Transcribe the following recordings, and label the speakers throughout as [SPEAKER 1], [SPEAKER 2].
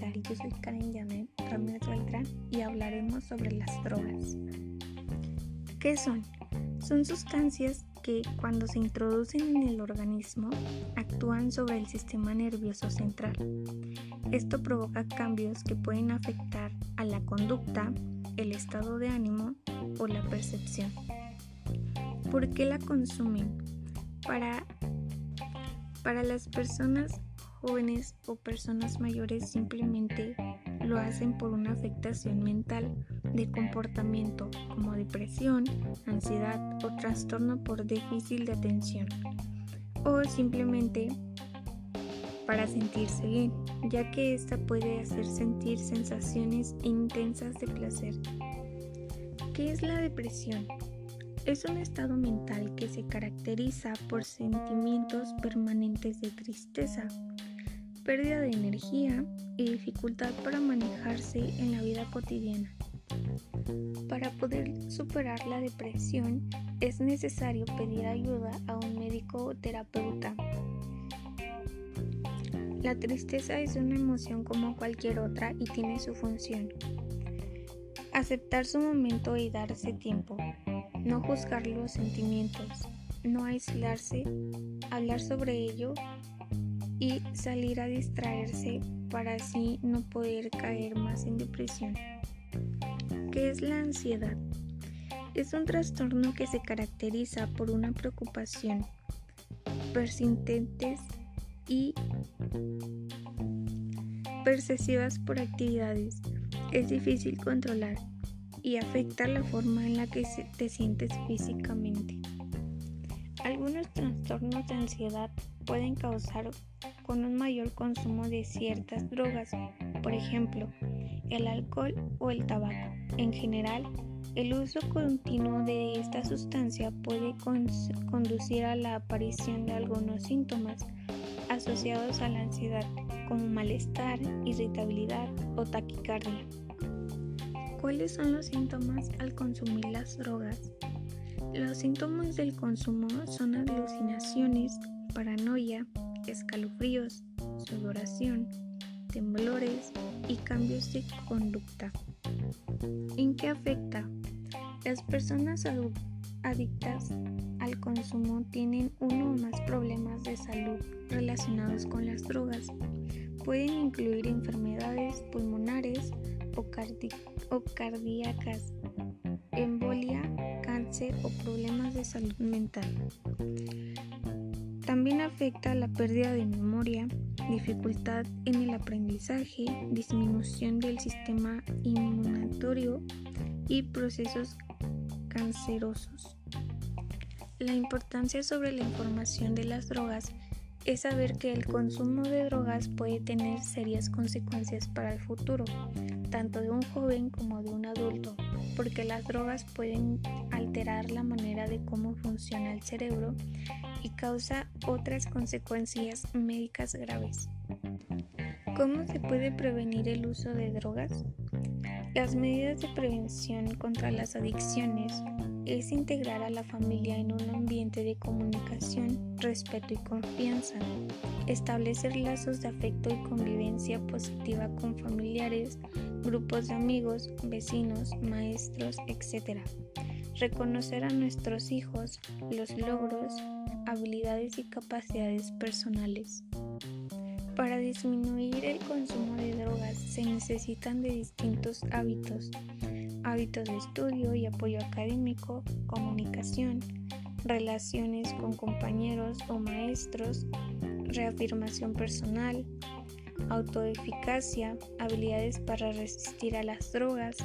[SPEAKER 1] Yo soy Karen Yanet Ramírez Beltrán y hablaremos sobre las drogas. ¿Qué son? Son sustancias que cuando se introducen en el organismo actúan sobre el sistema nervioso central. Esto provoca cambios que pueden afectar a la conducta, el estado de ánimo o la percepción. ¿Por qué la consumen? Para, para las personas jóvenes o personas mayores simplemente lo hacen por una afectación mental de comportamiento como depresión, ansiedad o trastorno por déficit de atención o simplemente para sentirse bien, ya que esta puede hacer sentir sensaciones intensas de placer. ¿Qué es la depresión? Es un estado mental que se caracteriza por sentimientos permanentes de tristeza, pérdida de energía y dificultad para manejarse en la vida cotidiana. Para poder superar la depresión es necesario pedir ayuda a un médico o terapeuta. La tristeza es una emoción como cualquier otra y tiene su función. Aceptar su momento y darse tiempo. No juzgar los sentimientos. No aislarse. Hablar sobre ello y salir a distraerse para así no poder caer más en depresión. ¿Qué es la ansiedad? Es un trastorno que se caracteriza por una preocupación persistentes y percesivas por actividades. Es difícil controlar y afecta la forma en la que te sientes físicamente. Algunos trastornos de ansiedad pueden causar con un mayor consumo de ciertas drogas, por ejemplo, el alcohol o el tabaco. En general, el uso continuo de esta sustancia puede conducir a la aparición de algunos síntomas asociados a la ansiedad, como malestar, irritabilidad o taquicardia. ¿Cuáles son los síntomas al consumir las drogas? Los síntomas del consumo son alucinaciones, paranoia, escalofríos, sudoración, temblores y cambios de conducta. ¿En qué afecta? Las personas adictas al consumo tienen uno o más problemas de salud relacionados con las drogas. Pueden incluir enfermedades pulmonares o, o cardíacas, o problemas de salud mental. También afecta la pérdida de memoria, dificultad en el aprendizaje, disminución del sistema inmunatorio y procesos cancerosos. La importancia sobre la información de las drogas es saber que el consumo de drogas puede tener serias consecuencias para el futuro, tanto de un joven como de un adulto, porque las drogas pueden alterar la manera de cómo funciona el cerebro y causa otras consecuencias médicas graves. ¿Cómo se puede prevenir el uso de drogas? Las medidas de prevención contra las adicciones es integrar a la familia en un ambiente de comunicación, respeto y confianza, establecer lazos de afecto y convivencia positiva con familiares, grupos de amigos, vecinos, maestros, etc. Reconocer a nuestros hijos los logros, habilidades y capacidades personales. Para disminuir el consumo de drogas se necesitan de distintos hábitos, hábitos de estudio y apoyo académico, comunicación, relaciones con compañeros o maestros, reafirmación personal, autoeficacia, habilidades para resistir a las drogas,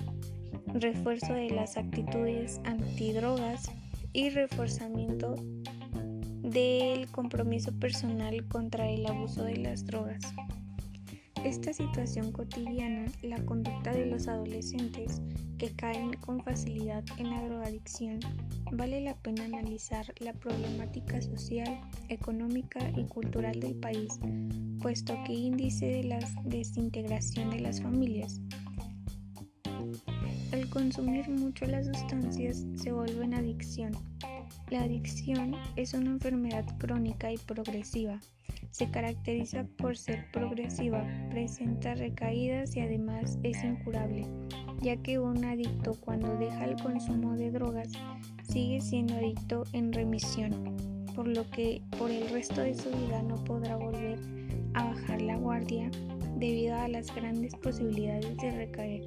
[SPEAKER 1] refuerzo de las actitudes antidrogas y reforzamiento del compromiso personal contra el abuso de las drogas. Esta situación cotidiana, la conducta de los adolescentes que caen con facilidad en la drogadicción, vale la pena analizar la problemática social, económica y cultural del país, puesto que índice de la desintegración de las familias. Al consumir mucho las sustancias se vuelve en adicción. La adicción es una enfermedad crónica y progresiva Se caracteriza por ser progresiva, presenta recaídas y además es incurable, ya que un adicto cuando deja el consumo de drogas sigue siendo adicto en remisión, por lo que por el resto de su vida no podrá volver a bajar la guardia debido a las grandes posibilidades de recaer.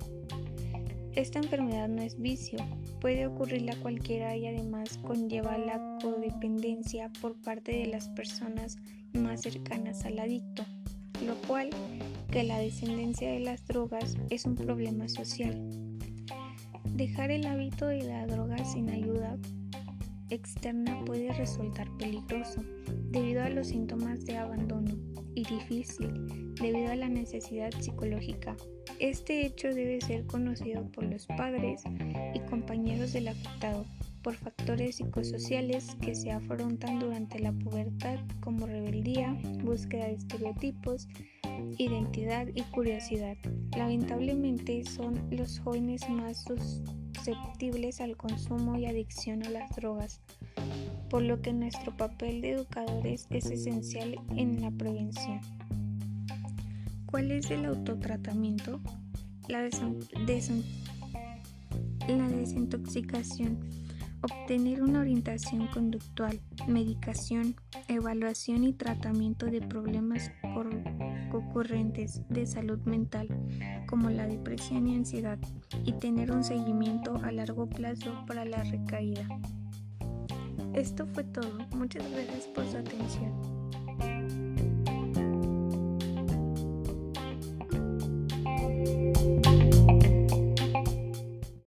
[SPEAKER 1] Esta enfermedad no es vicio, puede ocurrirle a cualquiera y además conlleva la codependencia por parte de las personas más cercanas al adicto, lo cual que la descendencia de las drogas es un problema social. Dejar el hábito de la droga sin ayuda externa puede resultar peligroso debido a los síntomas de abandono y difícil debido a la necesidad psicológica este hecho debe ser conocido por los padres y compañeros del afectado por factores psicosociales que se afrontan durante la pubertad como rebeldía, búsqueda de estereotipos, identidad y curiosidad. Lamentablemente son los jóvenes más susceptibles al consumo y adicción a las drogas, por lo que nuestro papel de educadores es esencial en la prevención. ¿Cuál es el autotratamiento? La, la desintoxicación. Obtener una orientación conductual, medicación, evaluación y tratamiento de problemas ocurrentes de salud mental, como la depresión y ansiedad, y tener un seguimiento a largo plazo para la recaída. Esto fue todo. Muchas gracias por su atención.